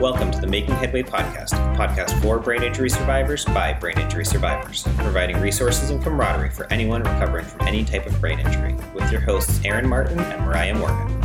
Welcome to the Making Headway podcast, a podcast for brain injury survivors by brain injury survivors, providing resources and camaraderie for anyone recovering from any type of brain injury, with your hosts Aaron Martin and Mariah Morgan.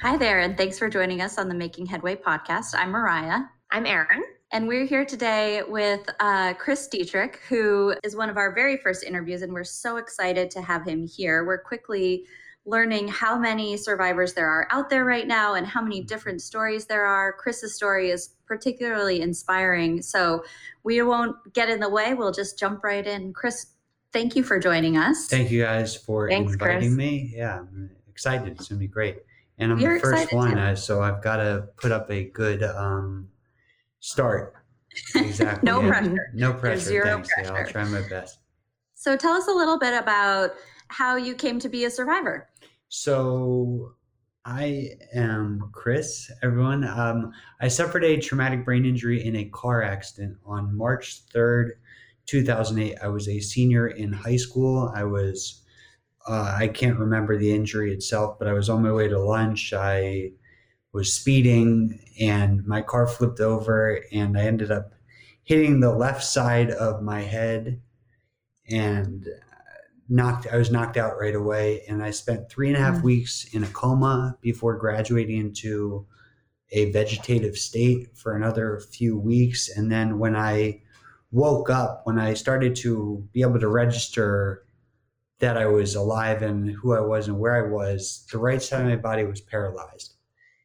Hi there, and thanks for joining us on the Making Headway podcast. I'm Mariah. I'm Aaron. And we're here today with uh, Chris Dietrich, who is one of our very first interviews, and we're so excited to have him here. We're quickly learning how many survivors there are out there right now and how many different stories there are. Chris's story is particularly inspiring. So we won't get in the way. We'll just jump right in. Chris, thank you for joining us. Thank you guys for Thanks, inviting Chris. me. Yeah, I'm excited. It's gonna be great. And I'm We're the first one, too. uh, so I've got to put up a good um, start. Exactly. No yeah. pressure. No pressure. zero Thanks. Yeah, I'll try my best. So tell us a little bit about how you came to be a survivor. So I am Chris, everyone. Um, I suffered a traumatic brain injury in a car accident on March 3rd, 2008. I was a senior in high school. I was, uh, I can't remember the injury itself, but I was on my way to lunch. I was speeding and my car flipped over and I ended up hitting the left side of my head and knocked I was knocked out right away and I spent three and a half Mm. weeks in a coma before graduating into a vegetative state for another few weeks and then when I woke up when I started to be able to register that I was alive and who I was and where I was the right side of my body was paralyzed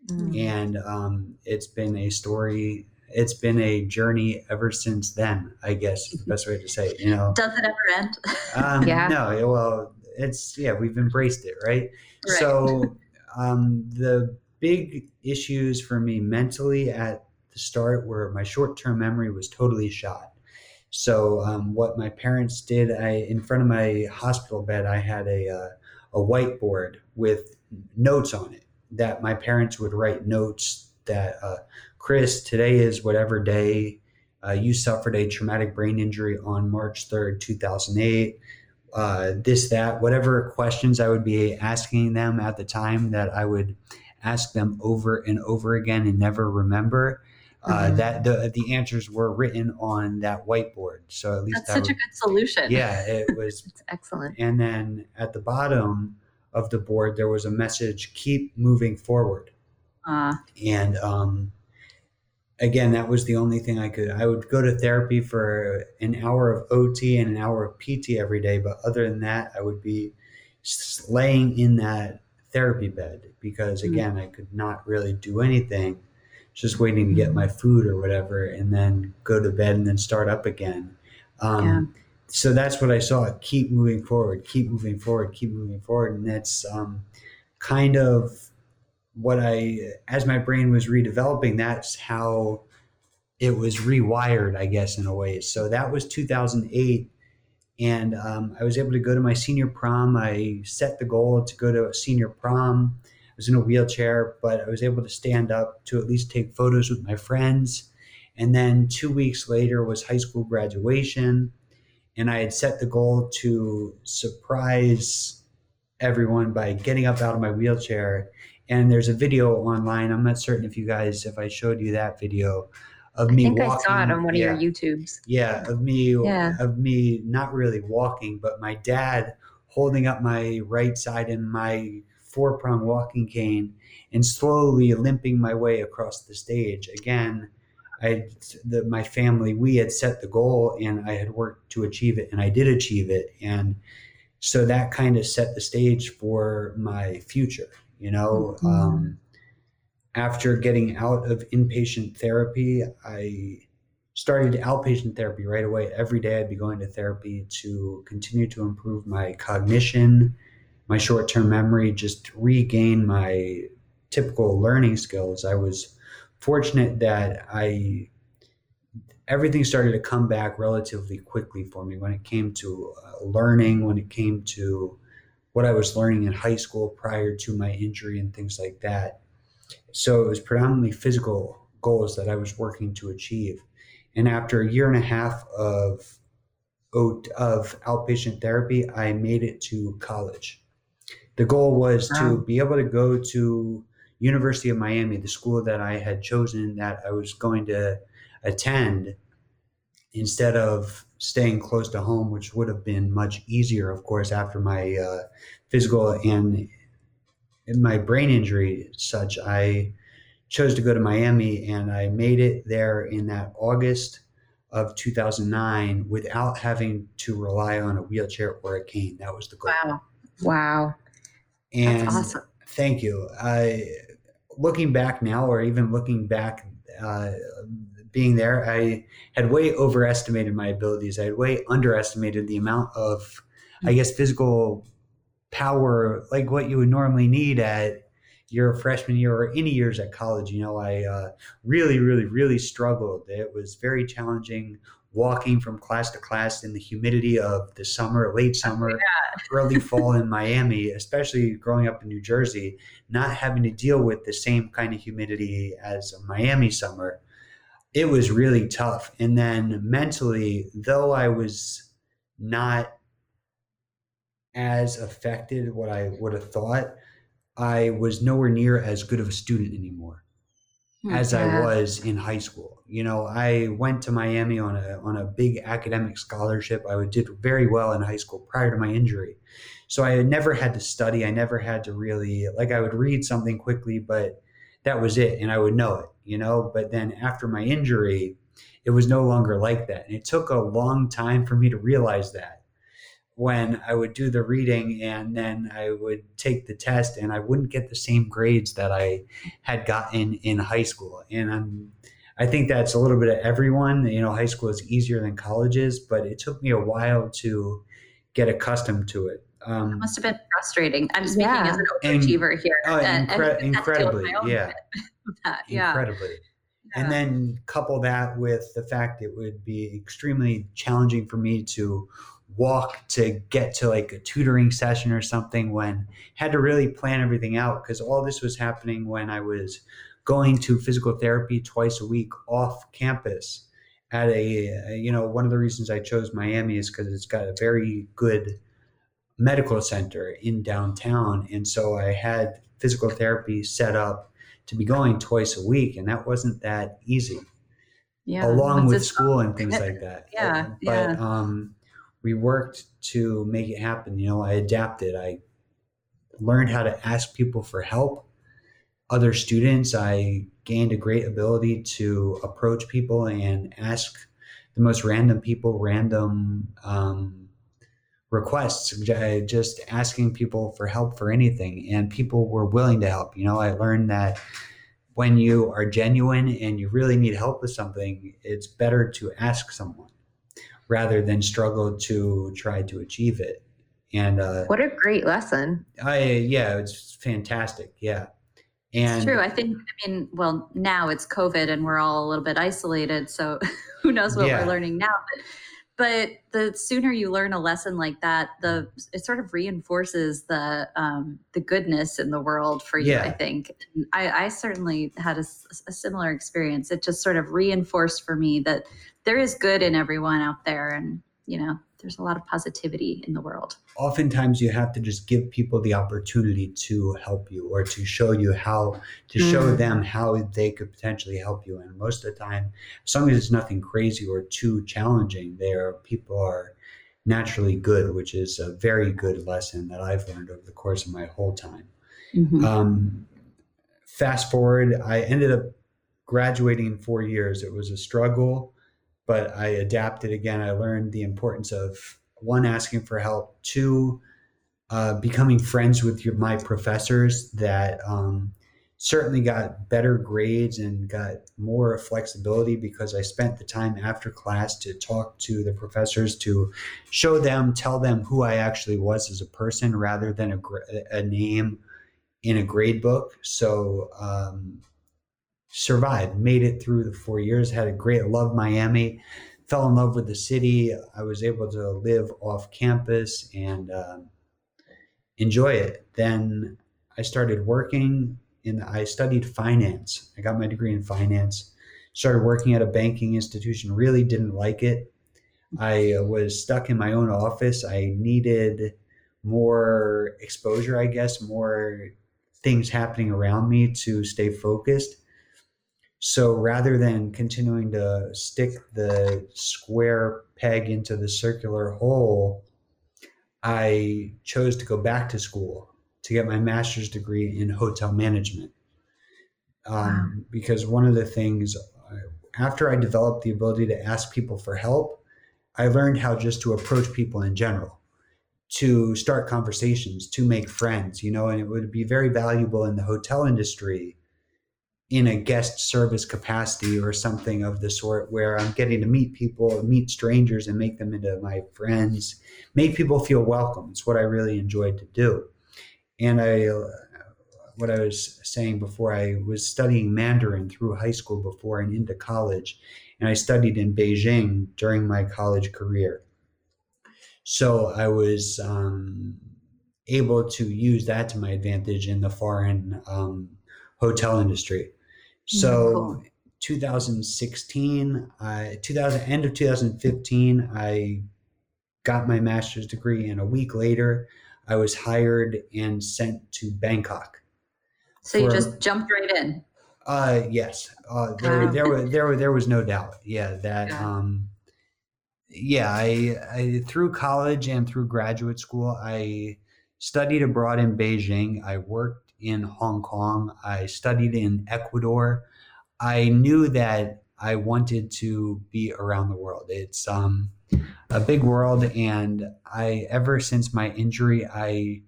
Mm. and um, it's been a story it's been a journey ever since then i guess the best way to say it you know Does it ever end? um, Yeah. No, well, it's yeah, we've embraced it, right? Right. So, um, the big issues for me mentally at the start were my short-term memory was totally shot. So, um, what my parents did, I in front of my hospital bed, I had a uh, a whiteboard with notes on it that my parents would write notes that uh, Chris, today is whatever day uh, you suffered a traumatic brain injury on March 3rd, 2008. Uh, this, that, whatever questions I would be asking them at the time that I would ask them over and over again and never remember. Uh, Mhm. that the the answers were written on that whiteboard, so at least That's I such a good solution. yeah, it was excellent. and then at the bottom of the board there was a message keep moving forward Uh, and um, again that was the only thing i could i would go to therapy for an hour of ot and an hour of pt every day but other than that i would be laying in that therapy bed because Mhm. again i could not really do anything just waiting to get my food or whatever and then go to bed and then start up again um, Yeah. So that's what i saw keep moving forward keep moving forward keep moving forward and that's um, kind of what I, as my brain was redeveloping, that's how it was rewired, I guess, in a way. So that was 2008. And um, I was able to go to my senior prom. I set the goal to go to a senior prom. I was in a wheelchair, but I was able to stand up to at least take photos with my friends. And then two weeks later was high school graduation. And I had set the goal to surprise everyone by getting up out of my wheelchair and there's a video online. I'm not certain if you guys, if I showed you that video of I me think walking. I saw it on one yeah, of your YouTubes. Yeah, of me, Yeah. of me not really walking, but my dad holding up my right side in my four prong walking cane and slowly limping my way across the stage. Again, I, the, my family, we had set the goal and I had worked to achieve it, and I did achieve it, and so that kind of set the stage for my future you know? Mhm. um, after getting out of inpatient therapy i started outpatient therapy right away. Every day i'd be going to therapy to continue to improve my cognition my short-term memory just regain my typical learning skills. I was fortunate that i everything started to come back relatively quickly for me when it came to uh, learning when it came to what I was learning in high school prior to my injury and things like that. So it was predominantly physical goals that I was working to achieve. And after a year and a half of of outpatient therapy, I made it to college. The goal was wow. to be able to go to University of Miami, the school that I had chosen that I was going to attend, instead of staying close to home, which would have been much easier, of course, after my uh, physical and my brain injury. Such, I chose to go to Miami, and I made it there in that August of 2009 without having to rely on a wheelchair or a cane. That was the goal. Wow. Wow. And That's awesome. thank you. I, looking back now, or even looking back, uh, being there, I had way overestimated my abilities. I had way underestimated the amount of, I guess, physical power, like what you would normally need at your freshman year or any years at college. You know, I uh, really, really, really struggled. It was very challenging walking from class to class in the humidity of the summer, late summer, yeah. early fall in Miami, especially growing up in New Jersey, not having to deal with the same kind of humidity as a Miami summer. It was really tough. And then mentally, though I was not as affected what I would have thought, I was nowhere near as good of a student anymore as I was in high school. You know, I went to Miami on a on a big academic scholarship. I did very well in high school prior to my injury. So I never had to study. I never had to really like I would read something quickly, but that was it and I would know it, you know, but then after my injury, it was no longer like that. And it took a long time for me to realize that when I would do the reading and then I would take the test and I wouldn't get the same grades that I had gotten in high school. And I'm, I think that's a little bit of everyone. You know, high school is easier than colleges, but it took me a while to get accustomed to it. Um, it must have been frustrating. I'm speaking yeah. as an overachiever here. Oh, incre- and incredibly, yeah. yeah. Incredibly. Yeah. And then couple that with the fact it would be extremely challenging for me to walk to get to like a tutoring session or something when had to really plan everything out because all this was happening when I was going to physical therapy twice a week off campus at a you know one of the reasons I chose Miami is because it's got a very good medical center in downtown and so I had physical therapy set up to be going twice a week and that wasn't that easy yeah along with school and things like that yeah but yeah. um we worked to make it happen. You know, I adapted. I learned how to ask people for help. Other students, I gained a great ability to approach people and ask the most random people random um, requests, just asking people for help for anything. And people were willing to help. You know, I learned that when you are genuine and you really need help with something, it's better to ask someone rather than struggle to try to achieve it. And uh, what a great lesson! I yeah, it's fantastic. Yeah, and it's true. I think I mean, well, now it's COVID and we're all a little bit isolated, so who knows what yeah. we're learning now. But but the sooner you learn a lesson like that, the it sort of reinforces the um, the goodness in the world for you. Yeah. I think I, I certainly had a, a similar experience. It just sort of reinforced for me that there is good in everyone out there and you know there's a lot of positivity in the world. Oftentimes you have to just give people the opportunity to help you or to show you how to mm. show them how they could potentially help you. And most of the time as long as it's nothing crazy or too challenging there people are naturally good which is a very good lesson that i've learned over the course of my whole time. Mm-hmm. um, fast forward i ended up graduating in four years. It was a struggle but I adapted again. I learned the importance of one, asking for help, two, uh, becoming friends with your, my professors that um, certainly got better grades and got more flexibility because I spent the time after class to talk to the professors to show them, tell them who I actually was as a person rather than a, a name in a grade book. So um, survived, made it through the four years, had a great love Miami, fell in love with the city. I was able to live off campus and uh, enjoy it. Then I started working in, I studied finance. I got my degree in finance, started working at a banking institution, really didn't like it. I uh, was stuck in my own office. I needed more exposure, I guess, more things happening around me to stay focused. So rather than continuing to stick the square peg into the circular hole, I chose to go back to school to get my master's degree in hotel management. Um. Because one of the things, uh, after I developed the ability to ask people for help, I learned how just to approach people in general, to start conversations, to make friends, you know, and it would be very valuable in the hotel industry in a guest service capacity or something of the sort where I'm getting to meet people, meet strangers and make them into my friends, make people feel welcome. It's what I really enjoyed to do. And I, uh, what I was saying before, I was studying Mandarin through high school before and into college. And I studied in Beijing during my college career. So I was um, able to use that to my advantage in the foreign um, hotel industry. So, cool. 2016, I 2000 end of 2015, I got my master's degree, and a week later, I was hired and sent to Bangkok. So for, you just jumped right in. Uh, yes. Uh, there, wow. there, was, there, there was no doubt. Yeah, that. Yeah. Um, yeah, I, I through college and through graduate school, I studied abroad in Beijing. I worked in Hong Kong. I studied in Ecuador. I knew that I wanted to be around the world. It's um, a big world, and I ever since my injury, I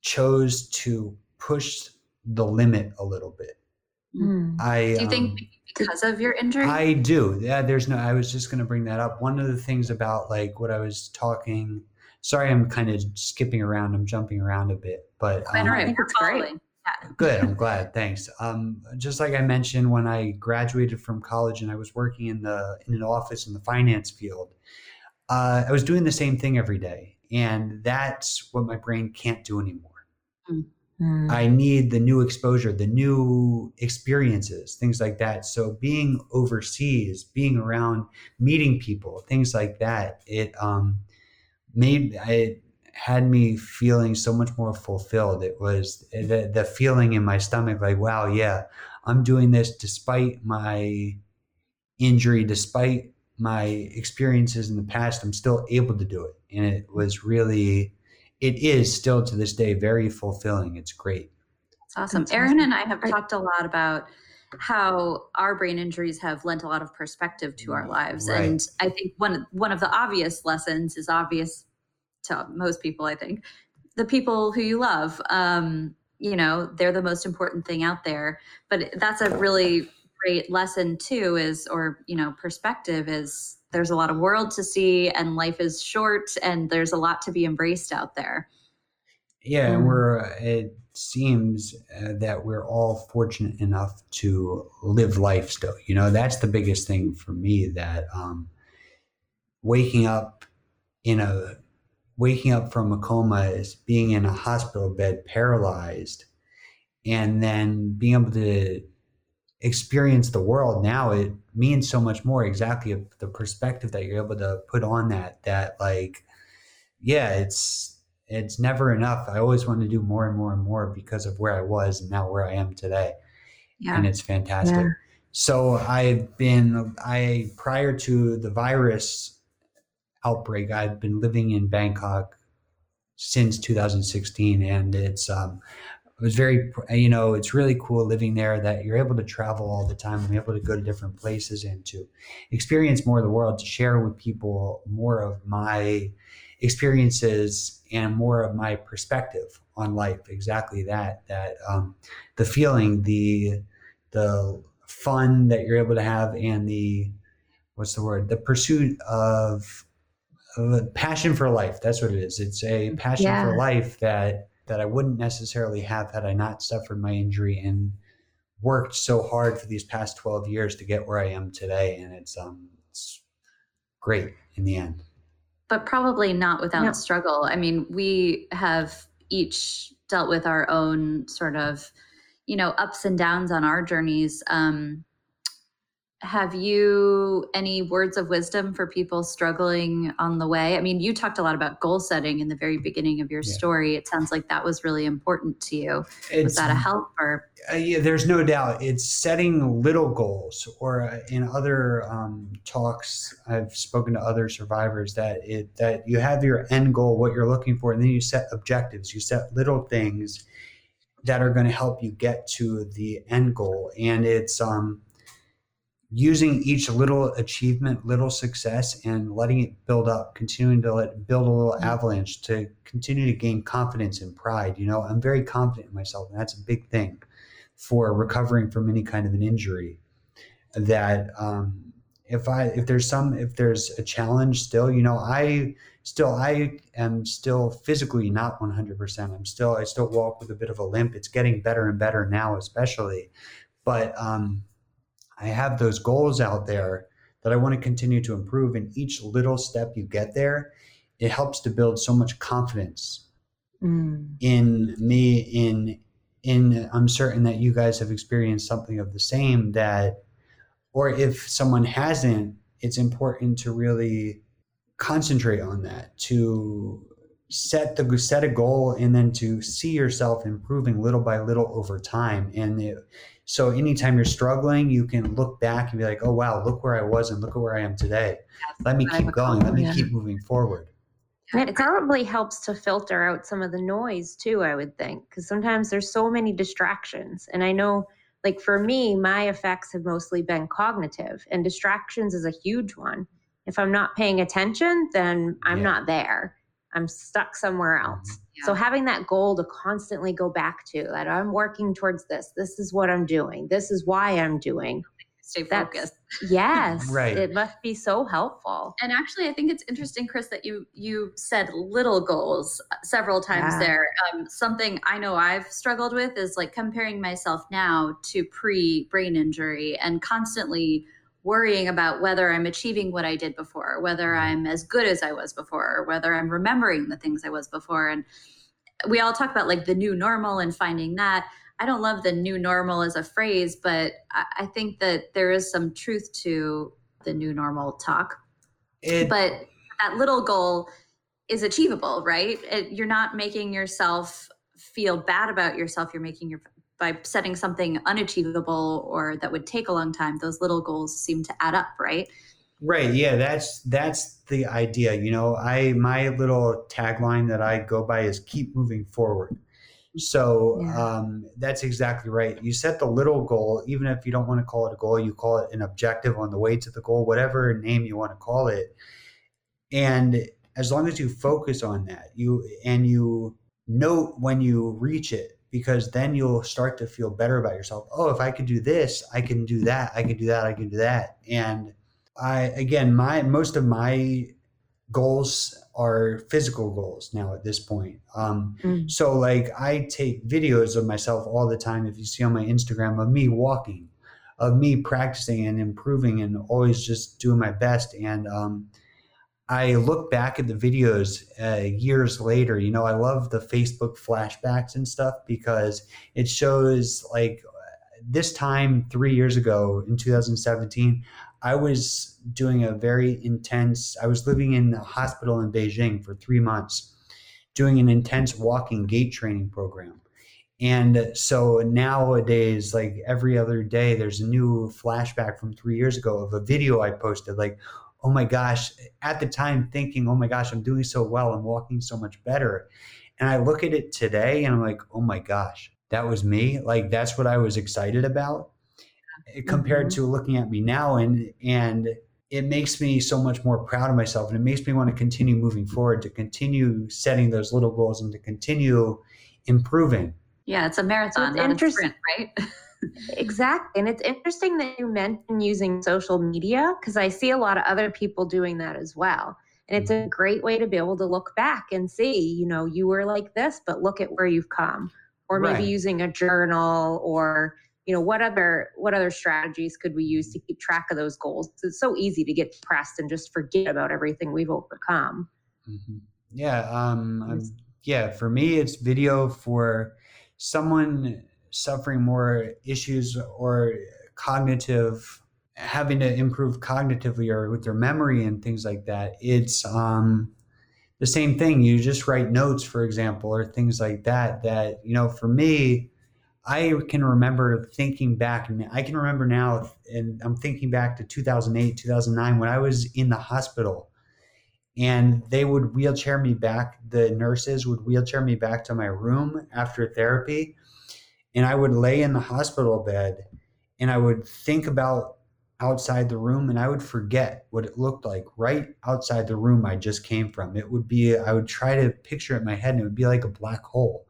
chose to push the limit a little bit. Mm. I do you think um, because of your injury? I do. Yeah, there's no. I was just going to bring that up. One of the things about like what I was talking sorry i'm kind of skipping around i'm jumping around a bit but um, I think it's great. Yeah. good i'm glad thanks um, just like i mentioned when i graduated from college and i was working in the in an office in the finance field uh, i was doing the same thing every day and that's what my brain can't do anymore mm-hmm. i need the new exposure the new experiences things like that so being overseas being around meeting people things like that it um, made it had me feeling so much more fulfilled. It was the, the feeling in my stomach like, wow, yeah, I'm doing this despite my injury, despite my experiences in the past, I'm still able to do it. And it was really, it is still to this day very fulfilling. It's great. It's awesome. Aaron and I have talked a lot about how our brain injuries have lent a lot of perspective to our mm, lives right. and i think one one of the obvious lessons is obvious to most people i think. The people who you love um, you know they're the most important thing out there. But that's a really great lesson too is or you know perspective is there's a lot of world to see and life is short and there's a lot to be embraced out there. Yeah and we're it seems uh, that we're all fortunate enough to live life still. You know, that's the biggest thing for me that um, waking up in a waking up from a coma is being in a hospital bed paralyzed and then being able to experience the world now it means so much more exactly the perspective that you're able to put on that that like yeah it's it's never enough. I always want to do more and more and more because of where I was and now where I am today. Yeah. And it's fantastic. Yeah. So I've been I prior to the virus outbreak, I've been living in Bangkok since 2016 and it's um it was very you know it's really cool living there that you're able to travel all the time and able to go to different places and to experience more of the world to share with people more of my experiences and more of my perspective on life. Exactly that. That um, the feeling, the the fun that you're able to have, and the what's the word? The pursuit of, passion for life. That's what it is. It's a passion yeah. for life that that I wouldn't necessarily have had I not suffered my injury and worked so hard for these past 12 years to get where I am today. And it's um it's great in the end but probably not without no. struggle. I mean, we have each dealt with our own sort of, you know, ups and downs on our journeys. Um, have you any words of wisdom for people struggling on the way? I mean, you talked a lot about goal setting in the very beginning of your yeah. story. It sounds like that was really important to you. It's, was that a help or? Uh, yeah, there's no doubt. It's setting little goals, or uh, in other um, talks, I've spoken to other survivors that it that you have your end goal, what you're looking for, and then you set objectives. You set little things that are going to help you get to the end goal, and it's um using each little achievement, little success, and letting it build up, continuing to let build a little mm-hmm. avalanche to continue to gain confidence and pride. You know, I'm very confident in myself, and that's a big thing for recovering from any kind of an injury. That um, if I if there's some if there's a challenge still, you know, I still I am still physically not 100%. I'm still I still walk with a bit of a limp. It's getting better and better now, especially, but um, I have those goals out there that I want to continue to improve. And each little step you get there, it helps to build so much confidence mm. in me. In in I'm certain that you guys have experienced something of the same. That, or if someone hasn't, it's important to really concentrate on that to set the set a goal and then to see yourself improving little by little over time and it, so anytime you're struggling, you can look back and be like, oh, wow, look where I was and look at where I am today. Let me keep going. Let me keep moving forward. And it probably helps to filter out some of the noise too, I would think, because sometimes there's so many distractions. And I know, like for me, my effects have mostly been cognitive, and distractions is a huge one. If I'm not paying attention, then I'm yeah. not there. I'm stuck somewhere mm-hmm. else. Yeah. So having that goal to constantly go back to that I'm working towards this. This is what I'm doing. This is why I'm doing. Stay focused. yes. right. It must be so helpful. And actually, I think it's interesting, Chris, that you you said little goals uh, several times yeah. there. Um, something I know I've struggled with is like comparing myself now to pre brain injury and constantly worrying about whether I'm achieving what I did before, whether mm-hmm. I'm as good as I was before, or whether I'm remembering the things I was before. And we all talk about like the new normal and finding that. I don't love the new normal as a phrase, but I think that there is some truth to the new normal talk. It, but that little goal is achievable, right? It, you're not making yourself feel bad about yourself. You're making your by setting something unachievable or that would take a long time, those little goals seem to add up, right? Right. Yeah, that's that's the idea. You know, I my little tagline that I go by is keep moving forward. So yeah. um, that's exactly right. You set the little goal, even if you don't want to call it a goal, you call it an objective on the way to the goal, whatever name you want to call it. And as long as you focus on that, you and you note when you reach it, because then you'll start to feel better about yourself. Oh, if I could do this, I can do that. I can do that. I can do that. And I, again, my, most of my goals are physical goals now at this point. Um, mm. So, like, I take videos of myself all the time. If you see on my Instagram of me walking, of me practicing and improving and always just doing my best. And, um, I look back at the videos uh, years later. You know, I love the Facebook flashbacks and stuff because it shows like this time three years ago in 2017, I was doing a very intense, I was living in a hospital in Beijing for three months, doing an intense walking gait training program. And so nowadays, like every other day, there's a new flashback from three years ago of a video I posted, like, oh my gosh, at the time thinking, oh my gosh, I'm doing so well, I'm walking so much better. And I look at it today and I'm like, oh my gosh, that was me. Like that's what I was excited about eh, compared mm-hmm. to looking at me now and and it makes me so much more proud of myself and it makes me want to continue moving forward to continue setting those little goals and to continue improving yeah it's a marathon not a sprint right exactly. And it's interesting that you mentioned using social media because I see a lot of other people doing that as well. And it's a mm-hmm. great way to be able to look back and see, you know, you were like this, but look at where you've come. Or maybe right. using a journal or, you know, what other what other strategies could we use to keep track of those goals? It's so easy to get depressed and just forget about everything we've overcome. Mm-hmm. Yeah. Um, yeah. For me, it's video for someone suffering more issues or cognitive having to improve cognitively or with their memory and things like that. It's um, the same thing. You just write notes, for example, or things like that. That you know, for me, I can remember thinking back, and I can remember now, and I'm thinking back to 2008, 2009, when I was in the hospital, and they would wheelchair me back. The nurses would wheelchair me back to my room after therapy, and I would lay in the hospital bed, and I would think about outside the room and I would forget what it looked like right outside the room I just came from. It would be, I would try to picture it in my head and it would be like a black hole.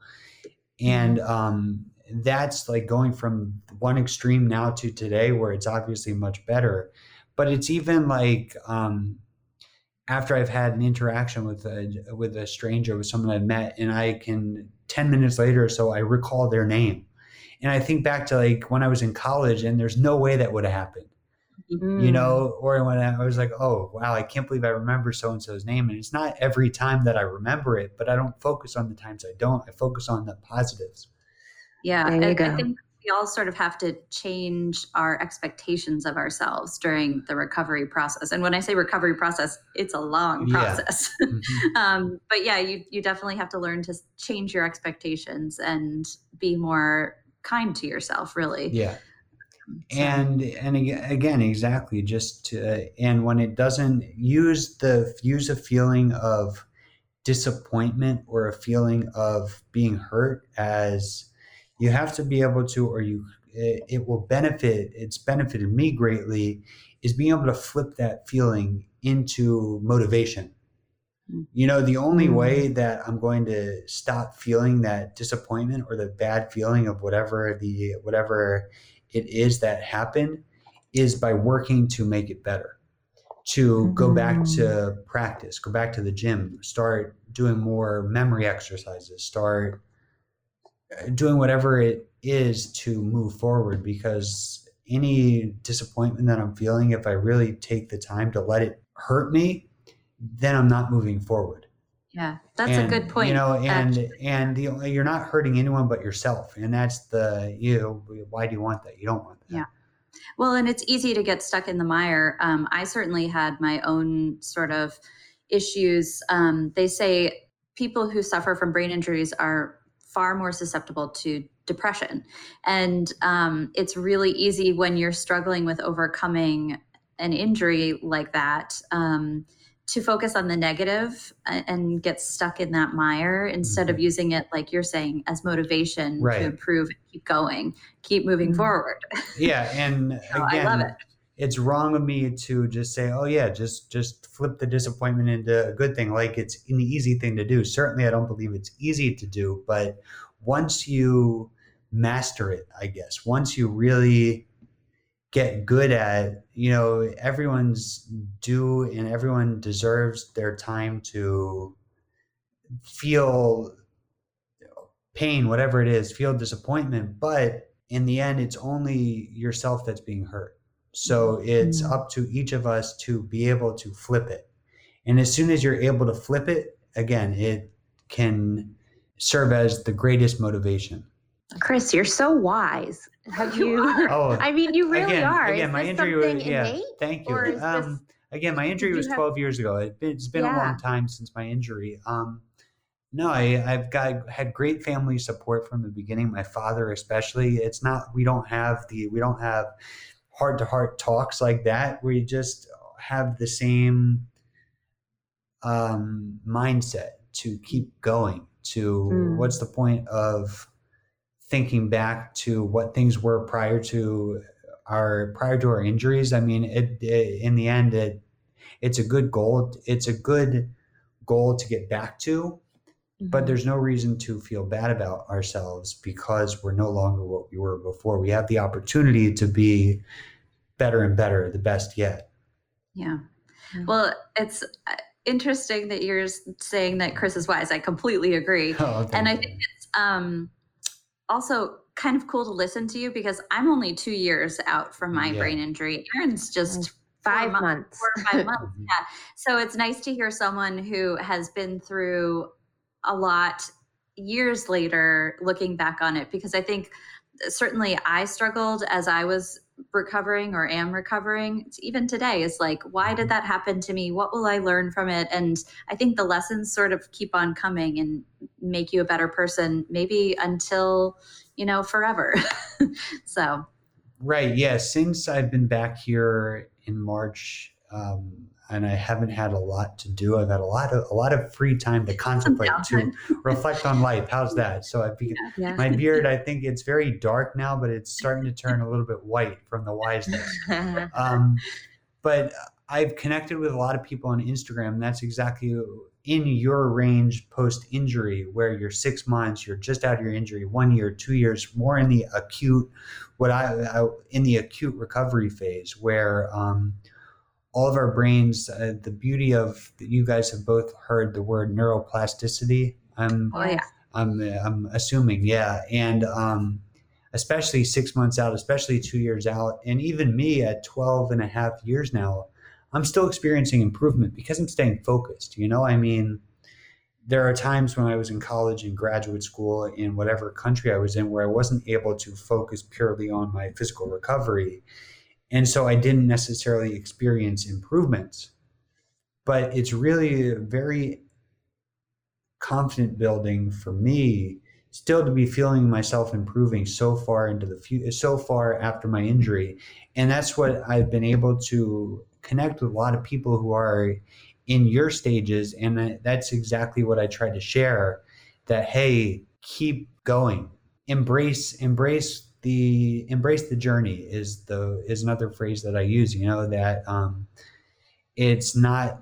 And mm-hmm. um, that's like going from one extreme now to today where it's obviously much better. But it's even like um, after I've had an interaction with a, with a stranger, with someone I've met, and I can 10 minutes later or so, I recall their name. And I think back to like when I was in college, and there's no way that would have happened mm-hmm. you know, or when I was like, oh, wow, I can't believe I remember so and so's name. And it's not every time that I remember it, but I don't focus on the times I don't. I focus on the positives. Yeah. I, I think we all sort of have to change our expectations of ourselves during the recovery process. And when I say recovery process, it's a long process. Yeah. Mm-hmm. um, but yeah, you you definitely have to learn to change your expectations and be more kind to yourself. Really. Yeah and and again exactly just to, and when it doesn't use the use a feeling of disappointment or a feeling of being hurt as you have to be able to or you it, it will benefit it's benefited me greatly is being able to flip that feeling into motivation. You know the only way mm. that i'm going to stop feeling that disappointment or the bad feeling of whatever the whatever it is that happened is by working to make it better to go back to mm-hmm. practice go back to the gym start doing more memory exercises start uh, doing whatever it is to move forward because any disappointment that i'm feeling if i really take the time to let it hurt me then i'm not moving forward yeah, that's and, a good point. You know, and actually. and the, you're not hurting anyone but yourself, and that's the you. Know, why do you want that? You don't want that. Yeah. Well, and it's easy to get stuck in the mire. Um, I certainly had my own sort of issues. Um, they say people who suffer from brain injuries are far more susceptible to depression, and um, it's really easy when you're struggling with overcoming an injury like that. Um, to focus on the negative and get stuck in that mire instead mm-hmm. of using it like you're saying as motivation right. to improve and keep going keep moving mm-hmm. forward yeah and so again, i love it it's wrong of me to just say oh yeah just just flip the disappointment into a good thing like it's an easy thing to do certainly i don't believe it's easy to do but once you master it i guess once you really get good at you know everyone's due and everyone deserves their time to feel pain whatever it is feel disappointment but in the end it's only yourself that's being hurt. So it's mm-hmm. up to each of us to be able to flip it. And as soon as you're able to flip it again it can serve as the greatest motivation chris you're so wise have you? oh, I mean, you really again, are. Again, is my injury was yeah. Innate, thank you. Um, this, again, my injury was 12 have, years ago. It, has been yeah. a long time since my injury. Um, no, I, have got had great family support from the beginning. My father, especially. It's not we don't have the we don't have heart to heart talks like that. We just have the same um, mindset to keep going. To mm. what's the point of thinking back to what things were prior to our prior to our injuries i mean it, it, in the end it it's a good goal. It's a good goal to get back to mm-hmm. but there's no reason to feel bad about ourselves because we're no longer what we were before. We have the opportunity to be better and better the best yet. Yeah. Well it's uh, interesting that you're saying that chris is wise. I completely agree. Oh, and i think it's um also kind of cool to listen to you because I'm only two years out from my yeah. brain injury. Aaron's just five months, months. four or five months. Mm-hmm. Yeah. So it's nice to hear someone who has been through a lot years later looking back on it because I think certainly I struggled as I was recovering or am recovering it's even today is like why did that happen to me? What will i learn from it? And i think the lessons sort of keep on coming and make you a better person maybe until you know forever. So. Right yeah since i've been back here in march um, and I haven't had a lot to do. I've had a lot of a lot of free time to contemplate, to reflect on life. How's that? So I've yeah. Yeah. my beard. I think it's very dark now, but it's starting to turn a little bit white from the wiseness. um, but I've connected with a lot of people on Instagram. That's exactly in your range post injury, where you're six months, you're just out of your injury, one year, two years, more in the acute, what I, I in the acute recovery phase, where um, all of our brains, uh, the beauty of you guys have both heard the word neuroplasticity. I'm, oh, yeah. I'm, I'm assuming, yeah. And um, especially six months out, especially two years out, and even me at 12 and a half years now, I'm still experiencing improvement because I'm staying focused. You know, I mean, there are times when I was in college and graduate school in whatever country I was in where I wasn't able to focus purely on my physical recovery and so I didn't necessarily experience improvements. But it's really very confident building for me still to be feeling myself improving so far into the future, so far after my injury. And that's what I've been able to connect with a lot of people who are in your stages. And that's exactly what I try to share that, hey, keep going, embrace, embrace the embrace the journey is the is another phrase that I use. You know that um, it's not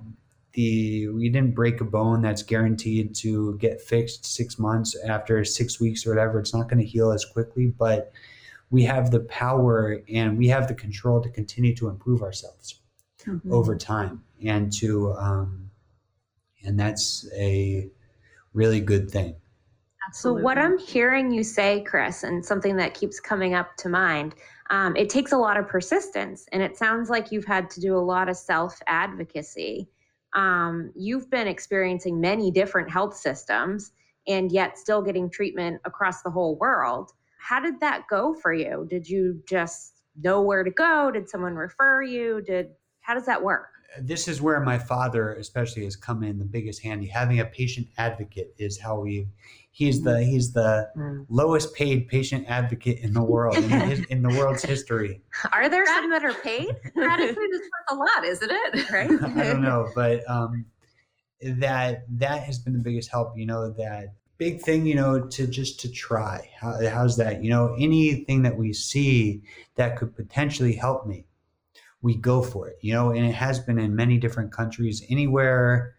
the we didn't break a bone that's guaranteed to get fixed six months after six weeks or whatever. It's not going to heal as quickly, but we have the power and we have the control to continue to improve ourselves mm-hmm. over time and to um, and that's a really good thing Absolutely. So, what I'm hearing you say, Chris, and something that keeps coming up to mind, um, it takes a lot of persistence. And it sounds like you've had to do a lot of self advocacy. Um, you've been experiencing many different health systems and yet still getting treatment across the whole world. How did that go for you? Did you just know where to go? Did someone refer you? Did how does that work? This is where my father, especially, has come in the biggest handy. Having a patient advocate is how we He's the he's the mm. lowest paid patient advocate in the world in the, in the world's history. Are there some that are paid? Gratitude is worth a lot, isn't it? Right? I don't know, but um, that that has been the biggest help. You know that big thing. You know to just to try. How, how's that? You know anything that we see that could potentially help me, we go for it. You know, and it has been in many different countries. Anywhere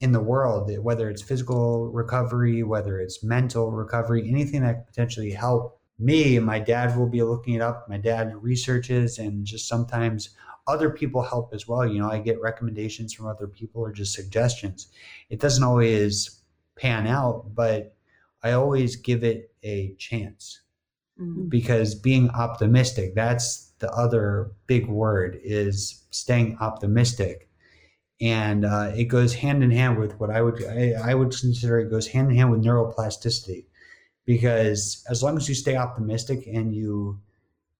in the world, whether it's physical recovery, whether it's mental recovery, anything that could potentially help me. My dad will be looking it up. My dad researches, and just sometimes other people help as well. You know, I get recommendations from other people or just suggestions. It doesn't always pan out, but I always give it a chance mm-hmm. because being optimistic, that's the other big word is staying optimistic and uh, it goes hand in hand with what I would I, I, would consider it goes hand in hand with neuroplasticity, because as long as you stay optimistic and you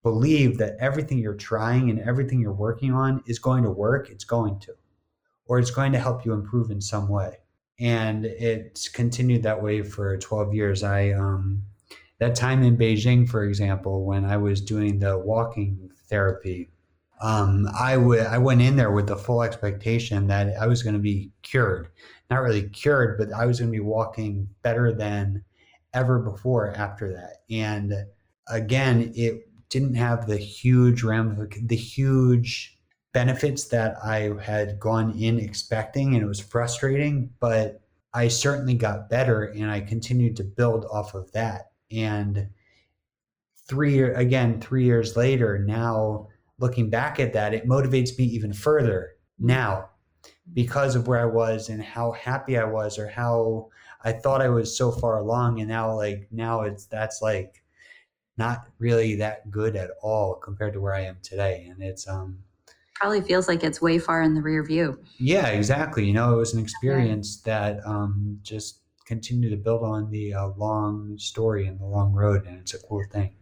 believe that everything you're trying and everything you're working on is going to work, it's going to, or it's going to help you improve in some way. And it's continued that way for 12 years. I um, that time in Beijing, for example, when I was doing the walking therapy um, I would I went in there with the full expectation that I was going to be cured, not really cured, but I was going to be walking better than ever before after that. And again, it didn't have the huge ramific- the huge benefits that I had gone in expecting, and it was frustrating. But I certainly got better, and I continued to build off of that. And three again, three years later, now looking back at that, it motivates me even further now because of where I was and how happy I was or how I thought I was so far along. And now, like, now it's that's like not really that good at all compared to where I am today. And it's, um, probably feels like it's way far in the rear view. Yeah, exactly. You know, it was an experience that um, just continued to build on the uh, long story and the long road, and it's a cool thing.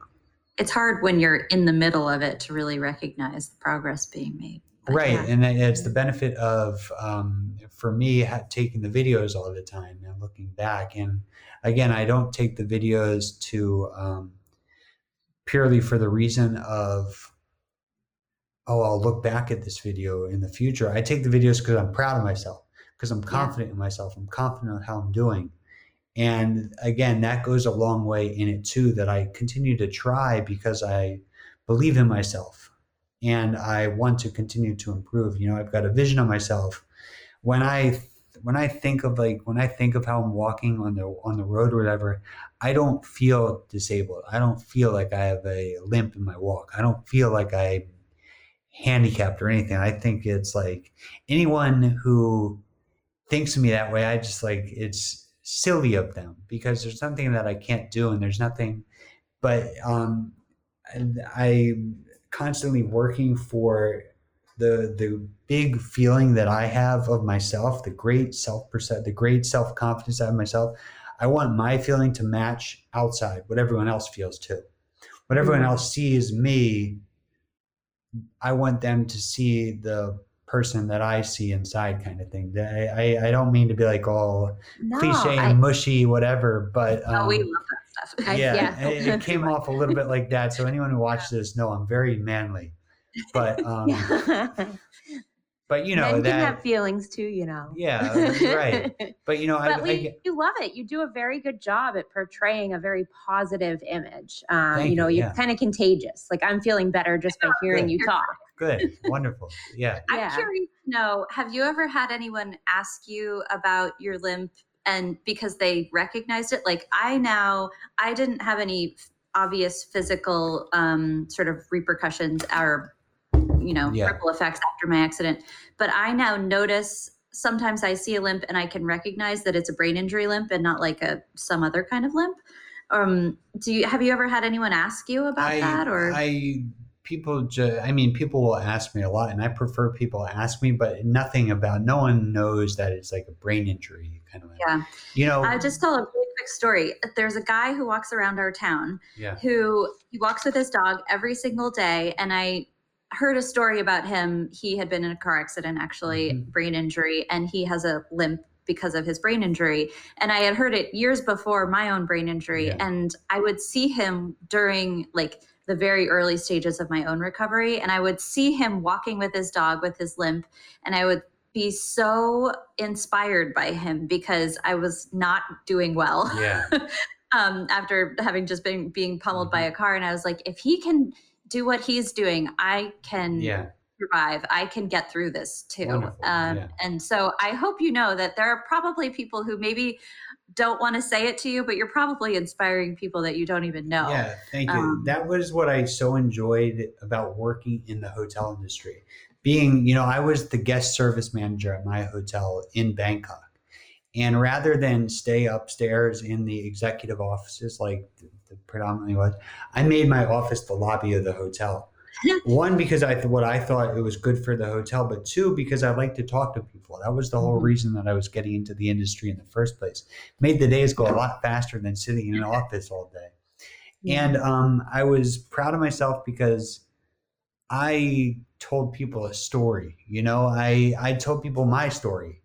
it's hard when you're in the middle of it to really recognize the progress being made. But right, yeah. and it's the benefit of um, for me taking the videos all the time and looking back. And again, I don't take the videos to um, purely for the reason of oh, I'll look back at this video in the future. I take the videos because I'm proud of myself, because I'm confident yeah. in myself. I'm confident in how I'm doing. And again, that goes a long way in it too, that I continue to try because I believe in myself and I want to continue to improve. You know, I've got a vision of myself. When I when I think of like when I think of how I'm walking on the on the road or whatever, I don't feel disabled. I don't feel like I have a limp in my walk. I don't feel like I'm handicapped or anything. I think it's like anyone who thinks of me that way, I just like it's silly of them because there's something that I can't do and there's nothing, but um, I'm constantly working for the the big feeling that I have of myself, the great self percent, the great self confidence I have myself. I want my feeling to match outside what everyone else feels too. What everyone mm-hmm. else sees me, I want them to see the person that I see inside kind of thing. I, I, I don't mean to be like all no, cliche and I, mushy, whatever, but um, no, we love that stuff. Yeah, yeah. it, it, came off a little bit like that. So anyone who watches this, know I'm very manly, but um, but you know Men that can have feelings too, you know. Yeah, right. But you know, but I, we, I, you love it. You do a very good job at portraying a very positive image. Um, you know, you, are yeah. kind of contagious. Like I'm feeling better just by hearing you talk. Good, wonderful. Yeah. I'm yeah. curious to know: Have you ever had anyone ask you about your limp, and because they recognized it? Like I now, I didn't have any obvious physical um, sort of repercussions or you know yeah. ripple effects after my accident but i now notice sometimes i see a limp and i can recognize that it's a brain injury limp and not like a some other kind of limp um do you have you ever had anyone ask you about I, that or i people just i mean people will ask me a lot and i prefer people ask me but nothing about no one knows that it's like a brain injury kind of yeah you know i just tell a really quick story there's a guy who walks around our town yeah. who he walks with his dog every single day and i heard a story about him. He had been in a car accident, actually, mm-hmm. brain injury, and he has a limp because of his brain injury. And I had heard it years before my own brain injury. Yeah. And I would see him during like the very early stages of my own recovery. And I would see him walking with his dog with his limp. And I would be so inspired by him because I was not doing well. Yeah. um, after having just been being pummeled mm-hmm. by a car. And I was like, if he can do what he's doing, I can yeah. survive. I can get through this too. Um, yeah. And so I hope you know that there are probably people who maybe don't want to say it to you, but you're probably inspiring people that you don't even know. Yeah, thank you. Um, that was what I so enjoyed about working in the hotel industry. Being, you know, I was the guest service manager at my hotel in Bangkok. And rather than stay upstairs in the executive offices like the predominantly was, I made my office the lobby of the hotel. One because I what I thought it was good for the hotel, but two because I like to talk to people. That was the whole mm-hmm. reason that I was getting into the industry in the first place. Made the days go a lot faster than sitting in an office all day. And um, I was proud of myself because I told people a story. You know, I I told people my story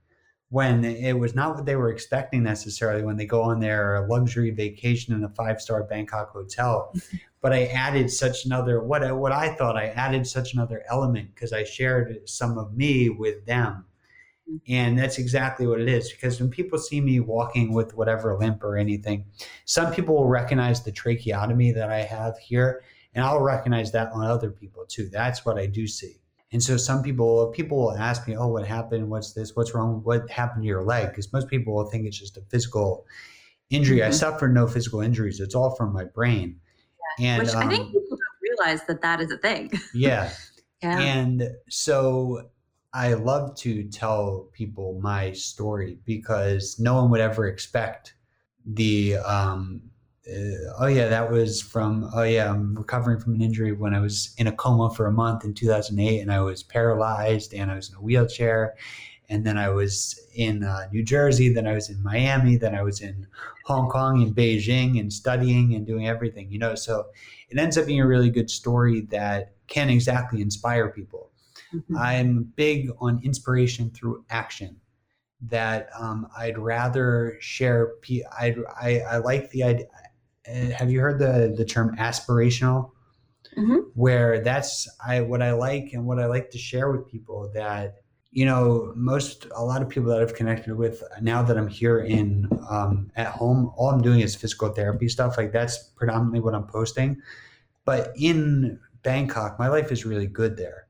when it was not what they were expecting necessarily when they go on their luxury vacation in a five star Bangkok hotel. but I added such another what I, what I thought I added such another element because I shared some of me with them. Mm-hmm. And that's exactly what it is. Because when people see me walking with whatever limp or anything, some people will recognize the tracheotomy that I have here, and I'll recognize that on other people too. That's what I do see. And so some people people will ask me, "Oh, what happened? What's this? What's wrong? What happened to your leg?" Because most people will think it's just a physical injury. Mm-hmm. I suffered no physical injuries. It's all from my brain. And Which I think um, people don't realize that that is a thing. yeah. yeah. And so I love to tell people my story because no one would ever expect the um, uh, oh yeah, that was from oh yeah, I'm recovering from an injury when I was in a coma for a month in 2008, and I was paralyzed and I was in a wheelchair, and then I was in uh, New Jersey, then I was in Miami, then I was in Hong Kong and Beijing and studying and doing everything, you know. So it ends up being a really good story that can exactly inspire people. Mm-hmm. I'm big on inspiration through action. That um, I'd rather share. I'd, I I like the idea. Uh, have you heard the the term aspirational? Mm-hmm. Where that's I what I like and what I like to share with people that you know most a lot of people that I've connected with now that I'm here in um, at home all I'm doing is physical therapy stuff. Like that's predominantly what I'm posting. But in Bangkok my life is really good there.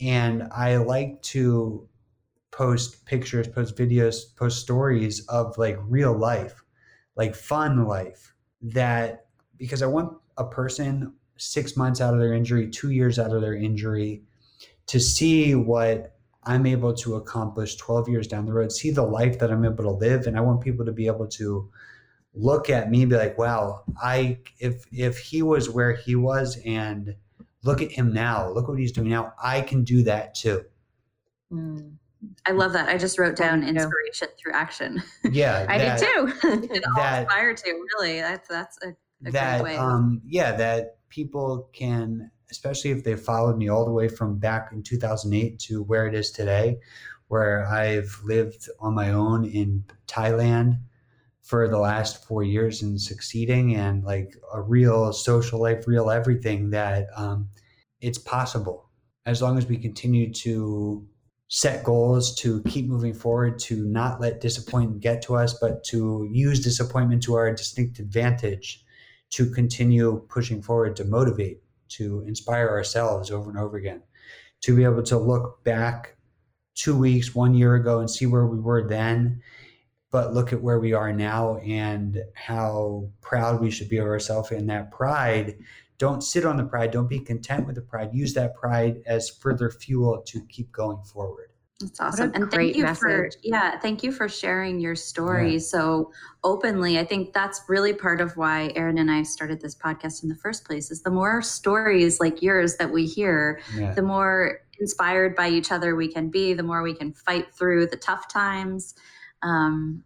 And I like to post pictures post videos post stories of like real life like fun life that because I want a person six months out of their injury, two years out of their injury, to see what I'm able to accomplish 12 years down the road, see the life that I'm able to live. And I want people to be able to look at me and be like, wow, I if if he was where he was and look at him now, look what he's doing now, I can do that too. Mm. I love that. I just wrote down inspiration through action. Yeah, I that, did too. it all aspire to really. That's that's a, a that great way. um yeah that people can, especially if they followed me all the way from back in 2008 to where it is today, where I've lived on my own in Thailand for the last four years and succeeding and like a real social life, real everything that um, it's possible. As long as we continue to set goals to keep moving forward to not let disappointment get to us but to use disappointment to our distinct advantage to continue pushing forward, to motivate, to inspire ourselves over and over again, to be able to look back two weeks, one year ago and see where we were then, but look at where we are now and how proud we should be of ourselves. And that pride, don't sit on the pride, don't be content with the pride. Use that pride as further fuel to keep going forward. That's awesome. And thank you message. for yeah, thank you for sharing your story yeah. so openly. I think that's really part of why Aaron and I started this podcast in the first place is the more stories like yours that we hear, yeah. the more inspired by each other we can be, the more we can fight through the tough times. Um,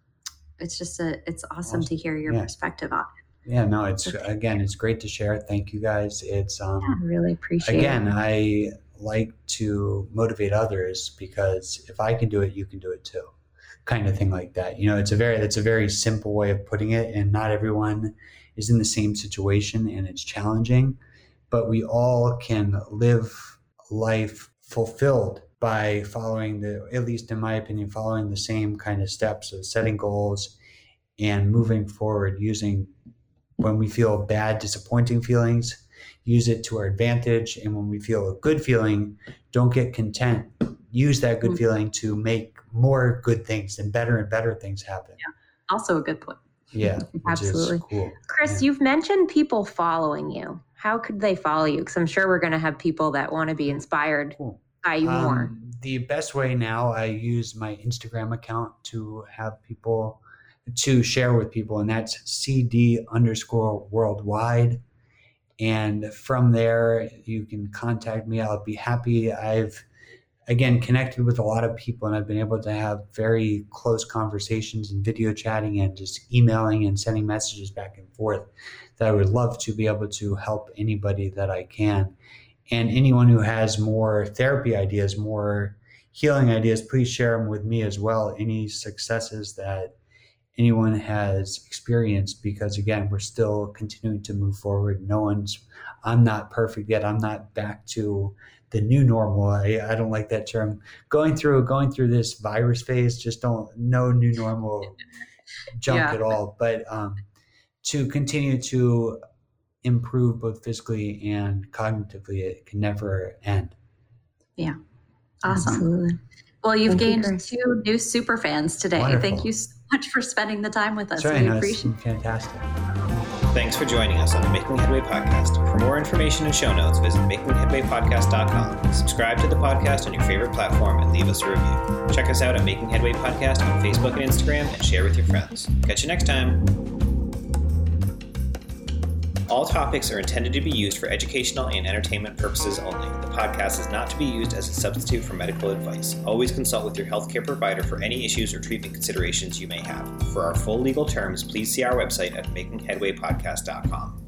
it's just a it's awesome, awesome. to hear your yeah. perspective on it. Yeah, no, it's again, it's great to share. Thank you guys. It's um yeah, really appreciate again, it. Again, I like to motivate others because if I can do it, you can do it too. Kind of thing like that. You know, it's a very that's a very simple way of putting it, and not everyone is in the same situation, and it's challenging. But we all can live life fulfilled by following the, at least in my opinion, following the same kind of steps of setting goals and moving forward using when we feel bad, disappointing feelings use it to our advantage. And when we feel a good feeling, don't get content. Use that good mm-hmm. feeling to make more good things and better and better things happen. Yeah. Also a good point. Yeah. Absolutely. cool. Chris, yeah. you've mentioned people following you. How could they follow you? Because I'm sure we're going to have people that want to be inspired cool. by you um, more. The best way now, I use my Instagram account to have people to share with people, and that's CD underscore worldwide and from there, you can contact me. I'll be happy. I've, again, connected with a lot of people and I've been able to have very close conversations and video chatting and just emailing and sending messages back and forth that I would love to be able to help anybody that I can. And anyone who has more therapy ideas, more healing ideas, please share them with me as well. Any successes that anyone has experienced because again we're still continuing to move forward. No one's i'm not perfect yet. I'm not back to the new normal. I, I don't like that term. Going through going through this virus phase just don't no new normal junk yeah. at all. But um, to continue to improve both physically and cognitively it can never end. Yeah. Awesome. Absolutely. well you've Thank gained you, two new super fans today. Wonderful. thank you so much for spending the time with us. Sorry, we no, appreciate it. Fantastic. Thanks for joining us on the Making Headway podcast. For more information and show notes, visit makingheadwaypodcast.com. Subscribe to the podcast on your favorite platform and leave us a review. Check us out at Making Headway Podcast on Facebook and Instagram and share with your friends. Catch you next time. All topics are intended to be used for educational and entertainment purposes only. The podcast is not to be used as a substitute for medical advice. Always consult with your healthcare provider for any issues or treatment considerations you may have. For our full legal terms, please see our website at makingheadwaypodcast.com.